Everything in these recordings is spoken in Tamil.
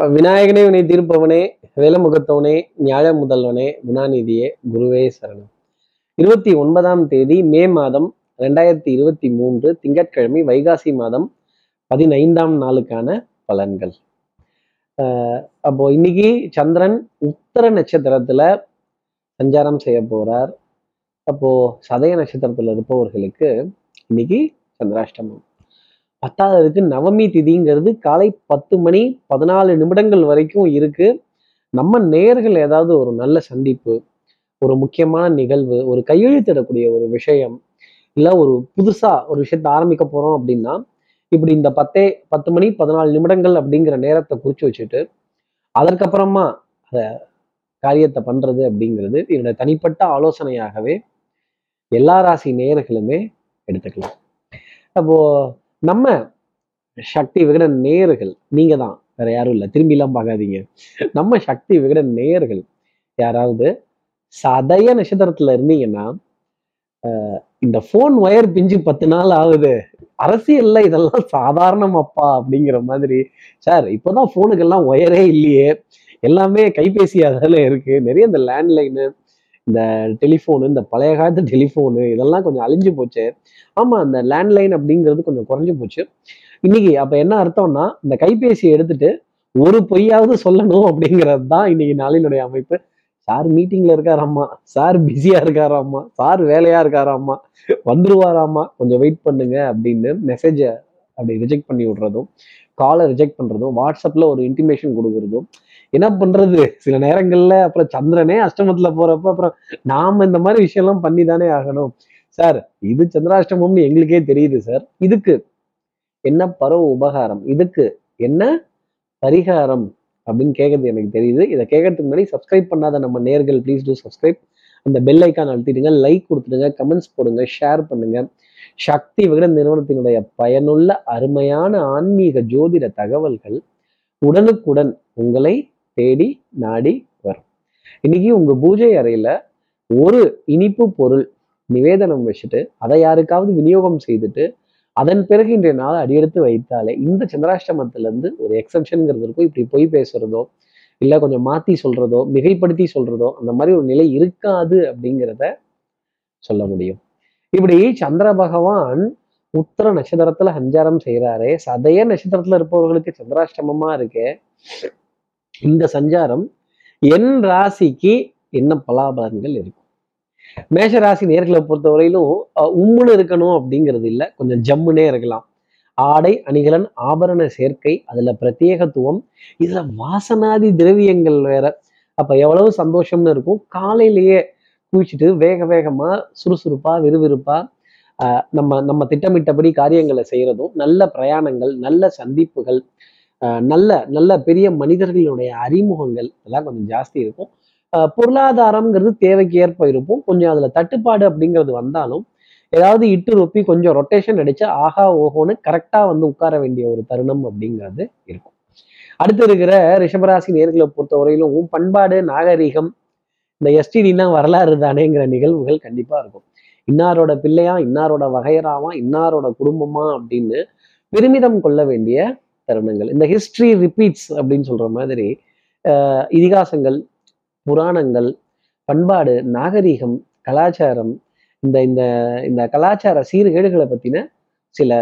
விநாயகனே வினை தீர்ப்பவனே வேலமுகத்தவனே ஞாழ முதல்வனே குணாநிதியே குருவே சரணம். இருபத்தி ஒன்பதாம் தேதி மே மாதம் ரெண்டாயிரத்தி இருபத்தி மூன்று திங்கட்கிழமை வைகாசி மாதம் பதினைந்தாம் நாளுக்கான பலன்கள். ஆஹ் அப்போ இன்னைக்கு சந்திரன் உத்தர நட்சத்திரத்துல சஞ்சாரம் செய்ய போறார். அப்போ சதய நட்சத்திரத்துல இருப்பவர்களுக்கு இன்னைக்கு சந்திராஷ்டமம். பத்தாவதுக்கு நவமி திதிங்கிறது காலை பத்து மணி பதினாலு நிமிடங்கள் வரைக்கும் இருக்கு. நம்ம நேர்கள் ஏதாவது ஒரு நல்ல சந்திப்பு ஒரு முக்கியமான நிகழ்வு ஒரு கையெழுத்திடக்கூடிய ஒரு விஷயம் இல்லை ஒரு புதுசா ஒரு விஷயத்த ஆரம்பிக்க போறோம் அப்படின்னா இப்படி இந்த பத்தே பத்து மணி பதினாலு நிமிடங்கள் அப்படிங்கிற நேரத்தை குறிச்சு வச்சுட்டு அதற்கப்புறமா அதை காரியத்தை பண்றது அப்படிங்கிறது என்னோட தனிப்பட்ட ஆலோசனையாகவே எல்லா ராசி நேயர்களுமே எடுத்துக்கலாம். அப்போ நம்ம சக்தி விகட நேயர்கள் நீங்க தான் வேற யாரும் இல்லை. திரும்பிலாம் பார்க்காதீங்க. நம்ம சக்தி விகட நேயர்கள் யாராவது சதய நட்சத்திரத்துல இருந்தீங்கன்னா ஆஹ் இந்த ஃபோன் ஒயர் பிஞ்சு பத்து நாள் ஆகுது. அரசியல்ல இதெல்லாம் சாதாரணம் அப்பா அப்படிங்கிற மாதிரி. சார் இப்போதான் ஃபோனுக்கெல்லாம் ஒயரே இல்லையே. எல்லாமே கைபேசியாக அதில் இருக்கு. நிறைய இந்த லேண்ட்லைனு இந்த டெலிஃபோனு இந்த பழைய காலத்து டெலிஃபோனு இதெல்லாம் கொஞ்சம் அழிஞ்சு போச்சு. ஆமா அந்த லேண்ட்லைன் அப்படிங்கிறது கொஞ்சம் குறைஞ்சு போச்சு. இன்னைக்கு அப்ப என்ன அர்த்தம்னா இந்த கைபேசியை எடுத்துட்டு ஒரு பொய்யாவது சொல்லணும் அப்படிங்கிறது தான் இன்னைக்கு நாளினுடைய அமைப்பு. சார் மீட்டிங்ல இருக்காராம்மா சார் பிஸியா இருக்காராம்மா சார் வேலையா இருக்காராம்மா வந்துருவாராம்மா கொஞ்சம் வெயிட் பண்ணுங்க அப்படின்னு மெசேஜை அப்படி ரிஜெக்ட் பண்ணி விடுறதும் காலை ரிஜெக்ட் பண்றதும் வாட்ஸ்அப்ல ஒரு இன்டிமேஷன் கொடுக்கறதும் என்ன பண்றது? சில நேரங்கள்ல அப்புறம் சந்திரனே அஷ்டமத்துல போறப்ப அப்புறம் நாம இந்த மாதிரி விஷயம்லாம் பண்ணி தானே ஆகணும். சார் இது சந்திராஷ்டமம்னு எங்களுக்கே தெரியுது சார். இதுக்கு என்ன பரவ உபகாரம்? இதுக்கு என்ன பரிகாரம்? அப்படின்னு கேட்கறது எனக்கு தெரியுது. இதை கேட்கறதுக்கு முன்னாடி சப்ஸ்கிரைப் பண்ணாத நம்ம நேர்கள் ப்ளீஸ் டூ சப்ஸ்கிரைப் அந்த பெல் ஐக்கான் அழுத்திடுங்க லைக் கொடுத்துடுங்க கமெண்ட்ஸ் போடுங்க ஷேர் பண்ணுங்க. சக்தி விகட நிறுவனத்தினுடைய பயனுள்ள அருமையான ஆன்மீக ஜோதிட தகவல்கள் உடனுக்குடன் உங்களை தேடி நாடி வரும். இன்னைக்கு உங்க பூஜை அறையில ஒரு இனிப்பு பொருள் நிவேதனம் வச்சுட்டு அதை யாருக்காவது விநியோகம் செய்துட்டு அதன் பிறகு இன்றைய நாள் அடியெடுத்து வைத்தாலே இந்த சந்திராஷ்டமத்திலேருந்து ஒரு எக்ஸப்ஷனுங்கிறது இருக்கும். இப்படி பொய் பேசுறதோ இல்லை கொஞ்சம் மாத்தி சொல்றதோ மிகைப்படுத்தி சொல்றதோ அந்த மாதிரி ஒரு நிலை இருக்காது அப்படிங்கிறத சொல்ல முடியும். இப்படி சந்திர பகவான் உத்தர நட்சத்திரத்துல சஞ்சாரம் செய்யறாரே சதய நட்சத்திரத்துல இருப்பவர்களுக்கு சந்திராஷ்டமமா இருக்கே இந்த சஞ்சாரம் என் ராசிக்கு என்ன பலாபலன்கள் இருக்கும்? மேஷ ராசி நேர்களை பொறுத்தவரையிலும் அஹ், உம்முன்னு இருக்கணும் அப்படிங்கிறது இல்லை. கொஞ்சம் ஜம்முனே இருக்கலாம். ஆடை அணிகலன் ஆபரண சேர்க்கை அதுல பிரத்யேகத்துவம் இதுல வாசனாதி திரவியங்கள் வேற. அப்ப எவ்வளவு சந்தோஷம்னு இருக்கும். காலையிலேயே குளிச்சுட்டு வேக வேகமா சுறுசுறுப்பா விறுவிறுப்பா நம்ம நம்ம திட்டமிட்டபடி காரியங்களை செய்யறதும் நல்ல பிரயாணங்கள் நல்ல சந்திப்புகள் நல்ல நல்ல பெரிய மனிதர்களுடைய அறிமுகங்கள் இதெல்லாம் கொஞ்சம் ஜாஸ்தி இருக்கும். பொருளாதாரம்ங்கிறது தேவைக்கு ஏற்ப இருக்கும். கொஞ்சம் அதுல தட்டுப்பாடு அப்படிங்கிறது வந்தாலும் ஏதாவது இட்டு ரொப்பி கொஞ்சம் ரொட்டேஷன் அடிச்சு ஆஹா ஓஹோன்னு கரெக்டா வந்து உட்கார வேண்டிய ஒரு தருணம் அப்படிங்கிறது இருக்கும். அடுத்து இருக்கிற ரிஷபராசி நேர்களை பொறுத்தவரையிலும் பண்பாடு நாகரீகம் இந்த எஸ்டிடிலாம் வரலாறு தானேங்கிற நிகழ்வுகள் கண்டிப்பா இருக்கும். இன்னாரோட பிள்ளையா இன்னாரோட வகையராவா இன்னாரோட குடும்பமா அப்படின்னு பெருமிதம் கொள்ள வேண்டிய தருணங்கள். இந்த ஹிஸ்ட்ரி ரிப்பீட்ஸ் அப்படின்னு சொல்ற மாதிரி ஆஹ் இதிகாசங்கள் புராணங்கள் பண்பாடு நாகரீகம் கலாச்சாரம் இந்த இந்த இந்த கலாச்சார சீர்கேடுகளை பத்தின சில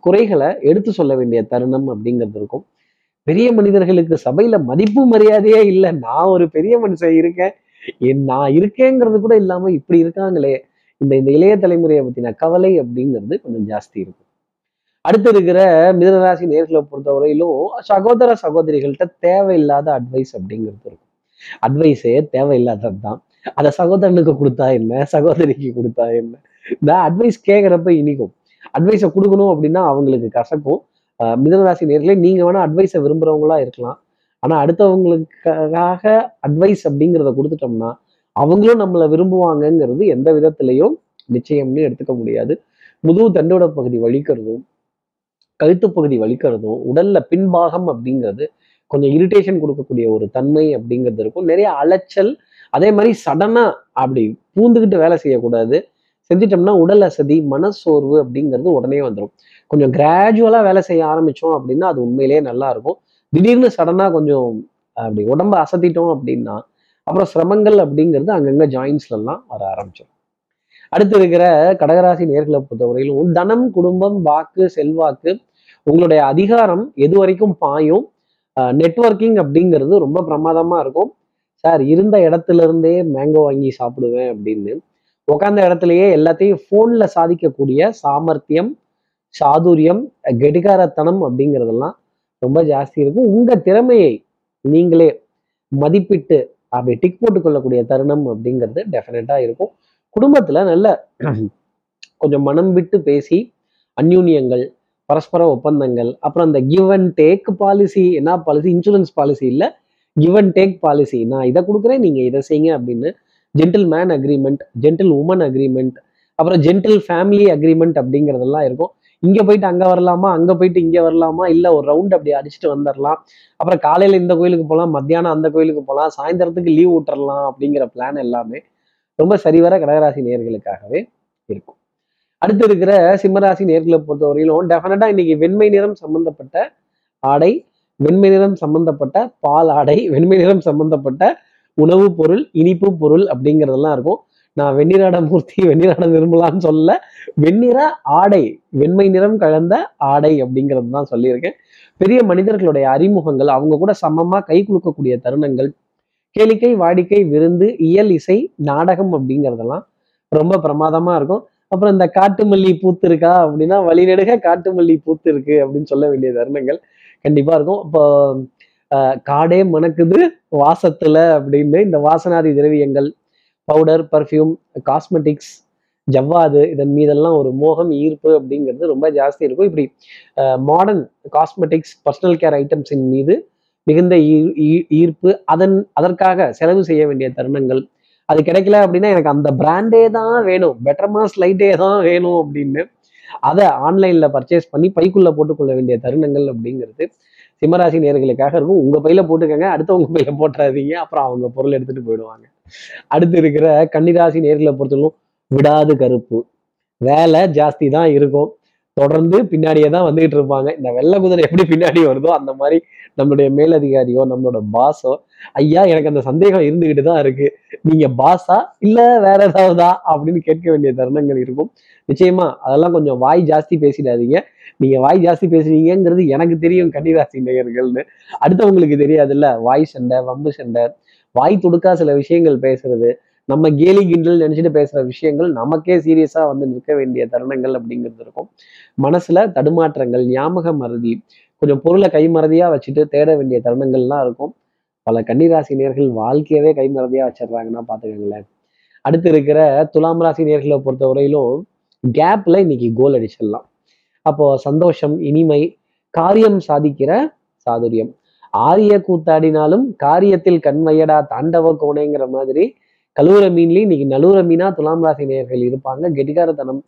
குறைகளை எடுத்து சொல்ல வேண்டிய தருணம் அப்படிங்கிறது இருக்கும். பெரிய மனிதர்களுக்கு சபையில மதிப்பு மரியாதையே இல்லை. நான் ஒரு பெரிய மனுஷன் இருக்கேன். என் நான் இருக்கேங்கிறது கூட இல்லாம இப்படி இருக்காங்களே. இந்த இந்த இளைய தலைமுறையை பத்தின கவலை அப்படிங்கிறது கொஞ்சம் ஜாஸ்தி இருக்கும். அடுத்து இருக்கிற மிதனராசி நேர்களை பொறுத்தவரையிலும் சகோதர சகோதரிகள்கிட்ட தேவையில்லாத அட்வைஸ் அப்படிங்கிறது இருக்கும். அட்வைஸே தேவையில்லாதது தான். அதை சகோதரனுக்கு கொடுத்தா என்ன? சகோதரிக்கு கொடுத்தா என்ன? இந்த அட்வைஸ் கேட்குறப்ப இனிக்கும். அட்வைஸை கொடுக்கணும் அப்படின்னா அவங்களுக்கு கசக்கும். மிதனராசி நேர்களே நீங்கள் வேணால் அட்வைஸை விரும்புகிறவங்களா இருக்கலாம். ஆனால் அடுத்தவங்களுக்காக அட்வைஸ் அப்படிங்கிறத கொடுத்துட்டோம்னா அவங்களும் நம்மளை விரும்புவாங்கங்கிறது எந்த விதத்திலையும் நிச்சயம்னு எடுத்துக்க முடியாது. முதுகு தண்டோட பகுதி வலிக்கிறதும் கழுத்து பகுதி வலிக்கிறதும் உடல்ல பின்பாகம் அப்படிங்கிறது கொஞ்சம் இரிட்டேஷன் கொடுக்கக்கூடிய ஒரு தன்மை அப்படிங்கிறது இருக்கும். நிறைய அலைச்சல் அதே மாதிரி சடனா அப்படி பூந்துக்கிட்டு வேலை செய்யக்கூடாது. செஞ்சிட்டோம்னா உடல் அசதி மனசோர்வு அப்படிங்கிறது உடனே வந்துடும் கொஞ்சம் கிராஜுவலா வேலை செய்ய ஆரம்பிச்சோம் அப்படின்னா அது உண்மையிலேயே நல்லா இருக்கும். திடீர்னு சடனா கொஞ்சம் அப்படி உடம்ப அசத்திட்டோம் அப்படின்னா அப்புறம் சிரமங்கள் அப்படிங்கிறது அங்கங்க ஜாயின்ஸ்ல எல்லாம் வர ஆரம்பிச்சிடும் அடுத்து இருக்கிற கடகராசி நேர்களை பொறுத்தவரையிலும் தனம் குடும்பம் வாக்கு செல்வாக்கு உங்களுடைய அதிகாரம் எது வரைக்கும் பாயும்? நெட்வொர்க்கிங் அப்படிங்கிறது ரொம்ப பிரமாதமா இருக்கும். சார் இருந்த இடத்துல இருந்தே மேங்கோ வாங்கி சாப்பிடுவேன் அப்படின்னு. உட்காந்த இடத்துலயே எல்லாத்தையும் போன்ல சாதிக்கக்கூடிய சாமர்த்தியம் சாதுரியம் கெடிகாரத்தனம் அப்படிங்கிறதெல்லாம் ரொம்ப ஜாஸ்தி இருக்கும். உங்க திறமையை நீங்களே மதிப்பிட்டு அப்படி டிக் போட்டுக்கொள்ளக்கூடிய தருணம் அப்படிங்கிறது டெஃபினட்டாக இருக்கும். குடும்பத்துல நல்ல கொஞ்சம் மனம் விட்டு பேசி அந்யூன்யங்கள் பரஸ்பர ஒப்பந்தங்கள் அப்புறம் அந்த கிவ் அண்ட் டேக் பாலிசி என்ன பாலிசி இன்சூரன்ஸ் பாலிசி இல்லை. கிவ் அண்ட் டேக் பாலிசி நான் இதை கொடுக்குறேன் நீங்க இதை செய்யுங்க அப்படின்னு gentleman agreement gentlewoman agreement அப்புறம் ஜென்டில் ஃபேமிலி அக்ரிமெண்ட் அப்படிங்கிறதெல்லாம் இருக்கும். இங்க போயிட்டு அங்க வரலாமா? அங்க போயிட்டு இங்க வரலாமா? இல்ல ஒரு ரவுண்ட் அப்படி அடிச்சுட்டு வந்துடலாம் அப்புறம் காலையில இந்த கோயிலுக்கு போகலாம் மத்தியானம் அந்த கோயிலுக்கு போகலாம் சாயந்தரத்துக்கு லீவ் விட்டுறலாம் அப்படிங்கிற பிளான் எல்லாமே ரொம்ப சரிவர கடகராசி நேர்களுக்காகவே இருக்கும். அடுத்து இருக்கிற சிம்மராசி நேர்களை பொறுத்தவரையிலும் டெஃபினட்டா இன்னைக்கு வெண்மை நிறம் சம்பந்தப்பட்ட ஆடை வெண்மை நிறம் சம்பந்தப்பட்ட பால் ஆடை வெண்மை நிறம் சம்பந்தப்பட்ட உணவு பொருள் இனிப்பு பொருள் அப்படிங்கிறதெல்லாம் இருக்கும். நான் வெண்ணிராட மூர்த்தி வெண்ணிராட நிர்மலான்னு சொல்ல வெண்ணிற ஆடை வெண்மை நிறம் கலந்த ஆடை அப்படிங்கிறது தான் சொல்லியிருக்கேன். பெரிய மனிதர்களுடைய அறிமுகங்கள் அவங்க கூட சமமா கை குலுக்கக்கூடிய தருணங்கள் கேளிக்கை வாடிக்கை விருந்து இயல் இசை நாடகம் அப்படிங்கிறதெல்லாம் ரொம்ப பிரமாதமா இருக்கும். அப்புறம் இந்த காட்டு மல்லி பூத்து இருக்கா அப்படின்னா வழிநெடுக காட்டு மல்லி பூத்து இருக்கு அப்படின்னு சொல்ல வேண்டிய தருணங்கள் கண்டிப்பா இருக்கும். இப்போ காடே மணக்குது வாசத்துல அப்படின்னு இந்த வாசனாதி திரவியங்கள் பவுடர் பர்ஃப்யூம் காஸ்மெட்டிக்ஸ் ஜவ்வாது இதன் மீதெல்லாம் ஒரு மோகம் ஈர்ப்பு அப்படிங்கிறது ரொம்ப ஜாஸ்தி இருக்கும். இப்படி மாடர்ன் காஸ்மெட்டிக்ஸ் பர்சனல் கேர் ஐட்டம்ஸின் மீது மிகுந்த ஈர்ப்பு அதன் அதற்காக செலவு செய்ய வேண்டிய தருணங்கள். அது கிடைக்கல அப்படின்னா எனக்கு அந்த பிராண்டே தான் வேணும். பெட்டர்மாஸ் லைட்டே தான் வேணும் அப்படின்னு அதை ஆன்லைன்ல பர்ச்சேஸ் பண்ணி பைக்குள்ள போட்டுக்கொள்ள வேண்டிய தருணங்கள் அப்படிங்கிறது சிம்மராசி நேர்களுக்காக இருக்கும். உங்க பையில போட்டுக்கங்க அடுத்தவங்க பையில போட்டுறாதீங்க. அப்புறம் அவங்க பொருள் எடுத்துட்டு போயிடுவாங்க. அடுத்து இருக்கிற கன்னிராசி நேர்களை பொறுத்தவரைக்கும் விடாது கருப்பு. வேலை ஜாஸ்தி தான் இருக்கும். தொடர்ந்து பின்னாடியே தான் வந்துகிட்டு இருப்பாங்க. இந்த வெள்ளை குதிரை எப்படி பின்னாடி வருதோ அந்த மாதிரி நம்மளுடைய மேலதிகாரியோ நம்மளோட பாஸோ ஐயா எனக்கு அந்த சந்தேகம் இருந்துகிட்டு தான் இருக்கு. நீங்க பாஸா இல்ல வேற ஏதாவதா? அப்படின்னு கேட்க வேண்டிய தருணங்கள் இருக்கும். நிச்சயமா அதெல்லாம் கொஞ்சம் வாய் ஜாஸ்தி பேசிடாதீங்க. நீங்க வாய் ஜாஸ்தி பேசுவீங்கிறது எனக்கு தெரியும் கன்னிராசி நேயர்கள்னு. அடுத்தவங்களுக்கு தெரியாதுல்ல வாய் சண்டை வம்பு சண்டை. வாய் துடுக்கா சில விஷயங்கள் பேசுறது. நம்ம கேலி கிண்டல் நினைச்சிட்டு பேசுற விஷயங்கள் நமக்கே சீரியஸா வந்து நிற்க வேண்டிய தருணங்கள் அப்படிங்கிறது இருக்கும். மனசுல தடுமாற்றங்கள் ஞாபக மறதி கொஞ்சம் பொருளை கைமறதியா வச்சுட்டு தேட வேண்டிய தருணங்கள்லாம் இருக்கும். பல கன்னிராசி நேர்கள் வாழ்க்கையவே கைமறதியா வச்சிடுறாங்கன்னா பாத்துக்கோங்களேன் அடுத்து இருக்கிற துலாம் ராசி நேர்களை பொறுத்த வரையிலும் கேப்ல இன்னைக்கு கோல் அடிச்சிடலாம். அப்போ சந்தோஷம் இனிமை காரியம் சாதிக்கிற சாதுரியம். ஆரிய கூத்தாடினாலும் காரியத்தில் கண்மையடா தாண்டவ கோணைங்கிற மாதிரி கழுவுற மீன்லேயும் இன்னைக்கு நழுவுற மீனா துலாம் ராசி நேயர்கள் இருப்பாங்க. கெட்டிகாரத்தனம்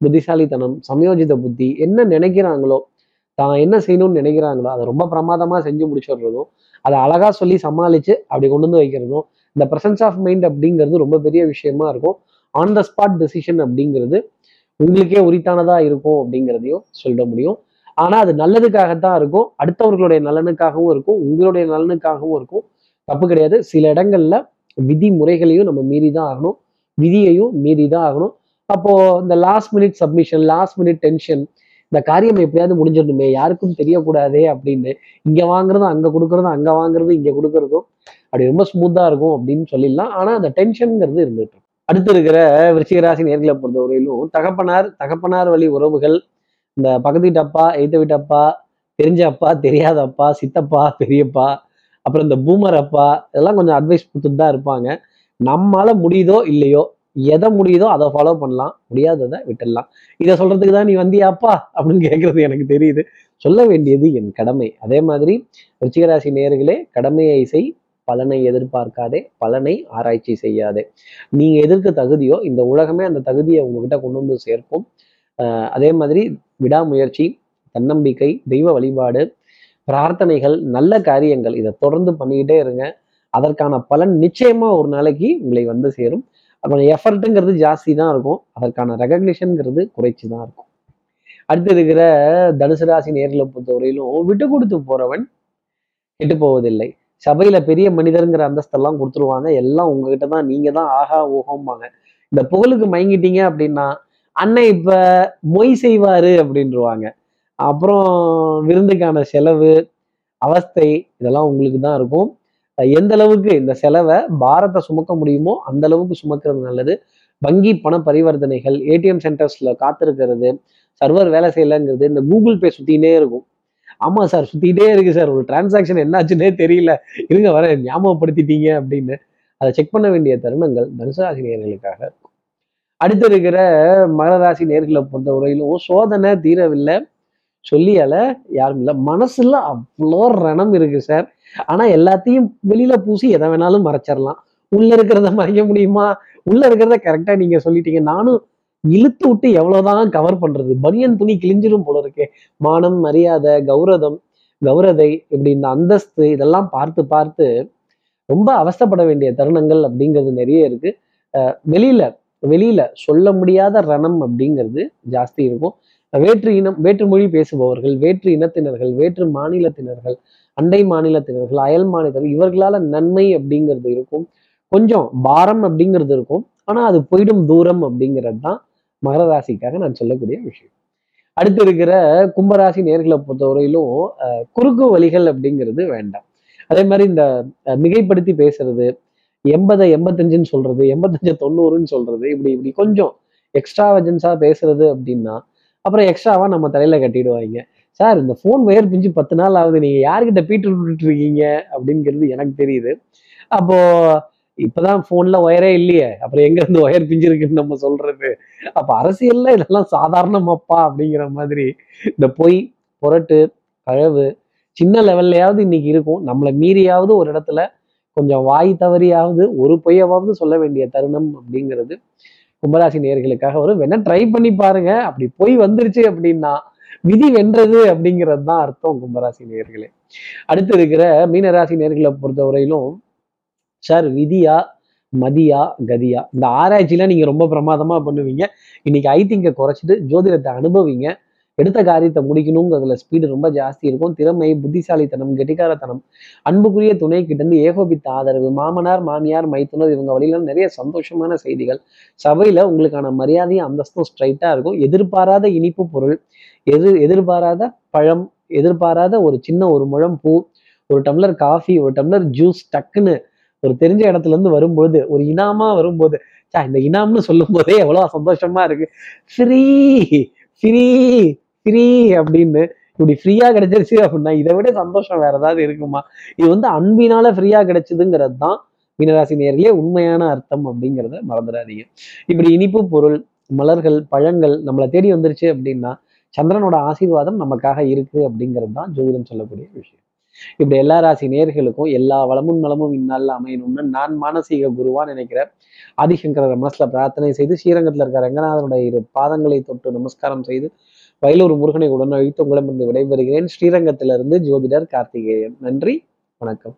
புத்திசாலித்தனம் சமயோஜித புத்தி என்ன நினைக்கிறாங்களோ தான் என்ன செய்யணும்னு நினைக்கிறாங்களோ அதை ரொம்ப பிரமாதமாக செஞ்சு முடிச்சிடுறதும் அதை அழகாக சொல்லி சமாளித்து அப்படி கொண்டு வந்து வைக்கிறதும் இந்த ப்ரெசன்ஸ் ஆஃப் மைண்ட் அப்படிங்கிறது ரொம்ப பெரிய விஷயமா இருக்கும். ஆன் த ஸ்பாட் டெசிஷன் அப்படிங்கிறது உங்களுக்கே உரித்தானதாக இருக்கும் அப்படிங்கிறதையும் சொல்ல முடியும். ஆனால் அது நல்லதுக்காகத்தான் இருக்கும். அடுத்தவர்களுடைய நலனுக்காகவும் இருக்கும். உங்களுடைய நலனுக்காகவும் இருக்கும். தப்பு கிடையாது. சில இடங்கள்ல விதிமுறைகளையும் நம்ம மீறி தான் ஆகணும். விதியையும் மீறி தான் ஆகணும். அப்போ இந்த last minute submission last minute tension இந்த காரியம் எப்படியாவது முடிஞ்சிடணுமே யாருக்கும் தெரியக்கூடாதே அப்படின்னு இங்க வாங்குறதும் அங்க கொடுக்கறதும் அங்க வாங்குறதும் இங்க கொடுக்கறதும் அப்படி ரொம்ப ஸ்மூத்தா இருக்கும் அப்படின்னு சொல்லிடலாம். ஆனா அந்த டென்ஷனுங்கிறது இருந்துட்டு அடுத்து இருக்கிற விருச்சிகராசி நேர்களை பொறுத்தவரையிலும் தகப்பனார் தகப்பனார் வழி உறவுகள் இந்த பக்கத்து வீட்டப்பா எய்த்த வீட்டப்பா தெரிஞ்ச அப்பா தெரியாத அப்பா சித்தப்பா பெரியப்பா அப்புறம் இந்த பூமர் அப்பா இதெல்லாம் கொஞ்சம் அட்வைஸ் கொடுத்துட்டு தான் இருப்பாங்க. நம்மளால முடியுதோ இல்லையோ எதை முடியுதோ அதை ஃபாலோ பண்ணலாம். முடியாததை விட்டுடலாம். இதை சொல்றதுக்கு தான் நீ வந்தியாப்பா? அப்படின்னு கேட்கறது எனக்கு தெரியுது. சொல்ல வேண்டியது என் கடமை. அதே மாதிரி ருச்சிகராசி நேர்களே கடமையை செய் பலனை எதிர்பார்க்காதே பலனை ஆராய்ச்சி செய்யாதே. நீங்க எதிர்க்க தகுதியோ இந்த உலகமே அந்த தகுதியை உங்ககிட்ட கொண்டு வந்து சேர்க்கும். அதே மாதிரி விடாமுயற்சி தன்னம்பிக்கை தெய்வ வழிபாடு பிரார்த்தனைகள் நல்ல காரியங்கள் இதை தொடர்ந்து பண்ணிக்கிட்டே இருங்க. அதற்கான பலன் நிச்சயமா ஒரு நாளைக்கு உங்களை வந்து சேரும். அப்புறம் எஃபர்ட்டுங்கிறது ஜாஸ்தி தான் இருக்கும். அதற்கான ரெகக்னிஷனுங்கிறது குறைச்சி தான் இருக்கும். அடுத்து இருக்கிற தனுசு ராசி நேர்களை பொறுத்தவரையிலும் விட்டு கொடுத்து போறவன் கெட்டு போவதில்லை. சபையில பெரிய மனிதருங்கிற அந்தஸ்தெல்லாம் கொடுத்துருவாங்க. எல்லாம் உங்ககிட்ட தான் நீங்க தான் ஆகா ஓகோம்பாங்க. இந்த புகழுக்கு மயங்கிட்டீங்க அப்படின்னா அண்ணன் இப்ப மொய் செய்வாரு அப்படின்றவாங்க. அப்புறம் விருந்துக்கான செலவு அவஸ்தை இதெல்லாம் உங்களுக்கு தான் இருக்கும். எந்த அளவுக்கு இந்த செலவை பாரத்தை சுமக்க முடியுமோ அந்த அளவுக்கு சுமக்கிறது நல்லது. வங்கி பண பரிவர்த்தனைகள் ஏடிஎம் சென்டர்ஸ்ல காத்திருக்கிறது சர்வர் வேலை செய்யலைங்கிறது இந்த கூகுள் பே சுத்தினே இருக்கும். ஆமா சார் சுத்திட்டே இருக்கு சார். ஒரு டிரான்சாக்ஷன் என்னாச்சுன்னே தெரியல. இருங்க வர ஞாபகப்படுத்திட்டீங்க அப்படின்னு. அதை செக் பண்ண வேண்டிய தருணங்கள் தனுசு நேர்களுக்காக இருக்கும். அடுத்து இருக்கிற மகர ராசி நேர்களை பொறுத்த வரையிலும் சோதனை தீரவில்லை. சொல்லியால யாரும் இல்லை. மனசுல அவ்வளோ ரணம் இருக்கு சார் ஆனா எல்லாத்தையும் வெளியில பூசி எதை வேணாலும் மறைச்சிடலாம் உள்ள இருக்கிறத மறைக்க முடியுமா? உள்ள இருக்கிறத கரெக்டா நீங்க சொல்லிட்டீங்க. நானும் இழுத்து விட்டு எவ்வளவுதான் கவர் பண்றது? பனியன் துணி கிழிஞ்சிரும் போல இருக்கே. மானம் மரியாதை கௌரதம் கௌரதை இப்படி இந்த அந்தஸ்து இதெல்லாம் பார்த்து பார்த்து ரொம்ப அவஸ்தப்பட வேண்டிய தருணங்கள் அப்படிங்கிறது நிறைய இருக்கு. வெளியில வெளியில சொல்ல முடியாத ரணம் அப்படிங்கிறது ஜாஸ்தி இருக்கும். வேற்று இனம் வேற்று மொழி பேசுபவர்கள் வேற்று இனத்தினர்கள் வேற்று மாநிலத்தினர்கள் அண்டை மாநிலத்தினர்கள் அயல் மாநிலத்தினர் இவர்களால நன்மை அப்படிங்கிறது இருக்கும். கொஞ்சம் பாரம் அப்படிங்கிறது இருக்கும். ஆனா அது போயிடும் தூரம் அப்படிங்கிறது தான் மகர ராசிக்காக நான் சொல்லக்கூடிய விஷயம். அடுத்து இருக்கிற கும்பராசி நேர்களை பொறுத்தவரையிலும் குறுக்கு வழிகள் அப்படிங்கிறது வேண்டாம். அதே மாதிரி இந்த மிகைப்படுத்தி பேசுறது எண்பதை எண்பத்தஞ்சுன்னு சொல்றது எண்பத்தஞ்சு தொண்ணூறுன்னு சொல்றது இப்படி இப்படி கொஞ்சம் எக்ஸ்ட்ராவஜன்ஸா பேசுறது அப்படின்னா அப்புறம் எக்ஸ்ட்ராவாக நம்ம தலையில் கட்டிடுவாங்க. சார் இந்த ஃபோன் ஒயர் பிஞ்சு பத்து நாள் ஆகுது. நீங்கள் யார்கிட்ட பீட்டு விட்டுட்டு இருக்கீங்க? அப்படிங்கிறது எனக்கு தெரியுது. அப்போ இப்போதான் ஃபோனில் ஒயரே இல்லையே. அப்புறம் எங்கேருந்து ஒயர் பிஞ்சிருக்குன்னு நம்ம சொல்றது? அப்போ அரசியலில் இதெல்லாம் சாதாரணமாப்பா அப்படிங்கிற மாதிரி இந்த பொய் புரட்டு கழவு சின்ன லெவல்லையாவது இன்னைக்கு இருக்கும். நம்மளை மீறியாவது ஒரு இடத்துல கொஞ்சம் வாய் தவறியாவது ஒரு பொய்யவாவது சொல்ல வேண்டிய தருணம் அப்படிங்கிறது கும்பராசி நேர்களுக்காக வரும். வேணா ட்ரை பண்ணி பாருங்க. அப்படி போய் வந்துருச்சு அப்படின்னா விதி வென்றது அப்படிங்கிறது தான் அர்த்தம் கும்பராசி நேர்களே அடுத்து இருக்கிற மீனராசி நேர்களை பொறுத்தவரையிலும் சார் விதியா மதியா கதியா? இந்த ஆராய்ச்சிலாம் நீங்கள் ரொம்ப பிரமாதமாக பண்ணுவீங்க. இன்னைக்கு ஐ திங்கை குறைச்சிட்டு ஜோதிடத்தை அனுபவிங்க. எடுத்த காரியத்தை முடிக்கணுங்கிறதுல ஸ்பீடு ரொம்ப ஜாஸ்தி இருக்கும். திறமை புத்திசாலித்தனம் கெட்டிக்காரத்தனம் அன்புக்குரிய துணை கிட்டேருந்து ஏகோபித்த ஆதரவு மாமனார் மாமியார் மைத்துனர் இவங்க வழியில நிறைய சந்தோஷமான செய்திகள். சபையில உங்களுக்கான மரியாதையும் அந்தஸ்தும் ஸ்ட்ரைட்டா இருக்கும். எதிர்பாராத இனிப்பு பொருள் எதிர் எதிர்பாராத பழம் எதிர்பாராத ஒரு சின்ன ஒரு முழம் பூ ஒரு டம்ளர் காஃபி ஒரு டம்ளர் ஜூஸ் டக்குன்னு ஒரு தெரிஞ்ச இடத்துல இருந்து வரும்போது ஒரு இனாமா வரும்போது சா இந்த இனாம்னு சொல்லும் போதே எவ்வளவு சந்தோஷமா இருக்கு. ஃப்ரீ ஃப்ரீ ஃப்ரீ அப்படின்னு. இப்படி ஃப்ரீயா கிடைச்சிருச்சு அப்படின்னா இதை விட சந்தோஷம் வேற ஏதாவது இருக்குமா? இது வந்து அன்பினால ஃப்ரீயா கிடைச்சதுங்கிறது தான் மீனராசி நேர்களே உண்மையான அர்த்தம் அப்படிங்கிறத மறந்துடாதீங்க. இப்படி இனிப்பு பொருள் மலர்கள் பழங்கள் நம்மளை தேடி வந்துருச்சு அப்படின்னா சந்திரனோட ஆசீர்வாதம் நமக்காக இருக்கு அப்படிங்கிறது தான் ஜோதிடம் சொல்லக்கூடிய விஷயம். இப்படி எல்லா ராசி நேர்களுக்கும் எல்லா வளமும் நலமும் இந்நாளில் அமையணும்னு நான் மானசீக குருவா நினைக்கிறேன். ஆதிசங்கர மனசுல பிரார்த்தனை செய்து ஸ்ரீரங்கத்தில் இருக்கிற ரங்கநாதனுடைய இரு பாதங்களை தொட்டு நமஸ்காரம் செய்து வயலூர் முருகனை உடன் அழித்து உங்களிடமிருந்து விடைபெறுகிறேன். ஸ்ரீரங்கத்திலிருந்து ஜோதிடர் கார்த்திகேயன். நன்றி வணக்கம்.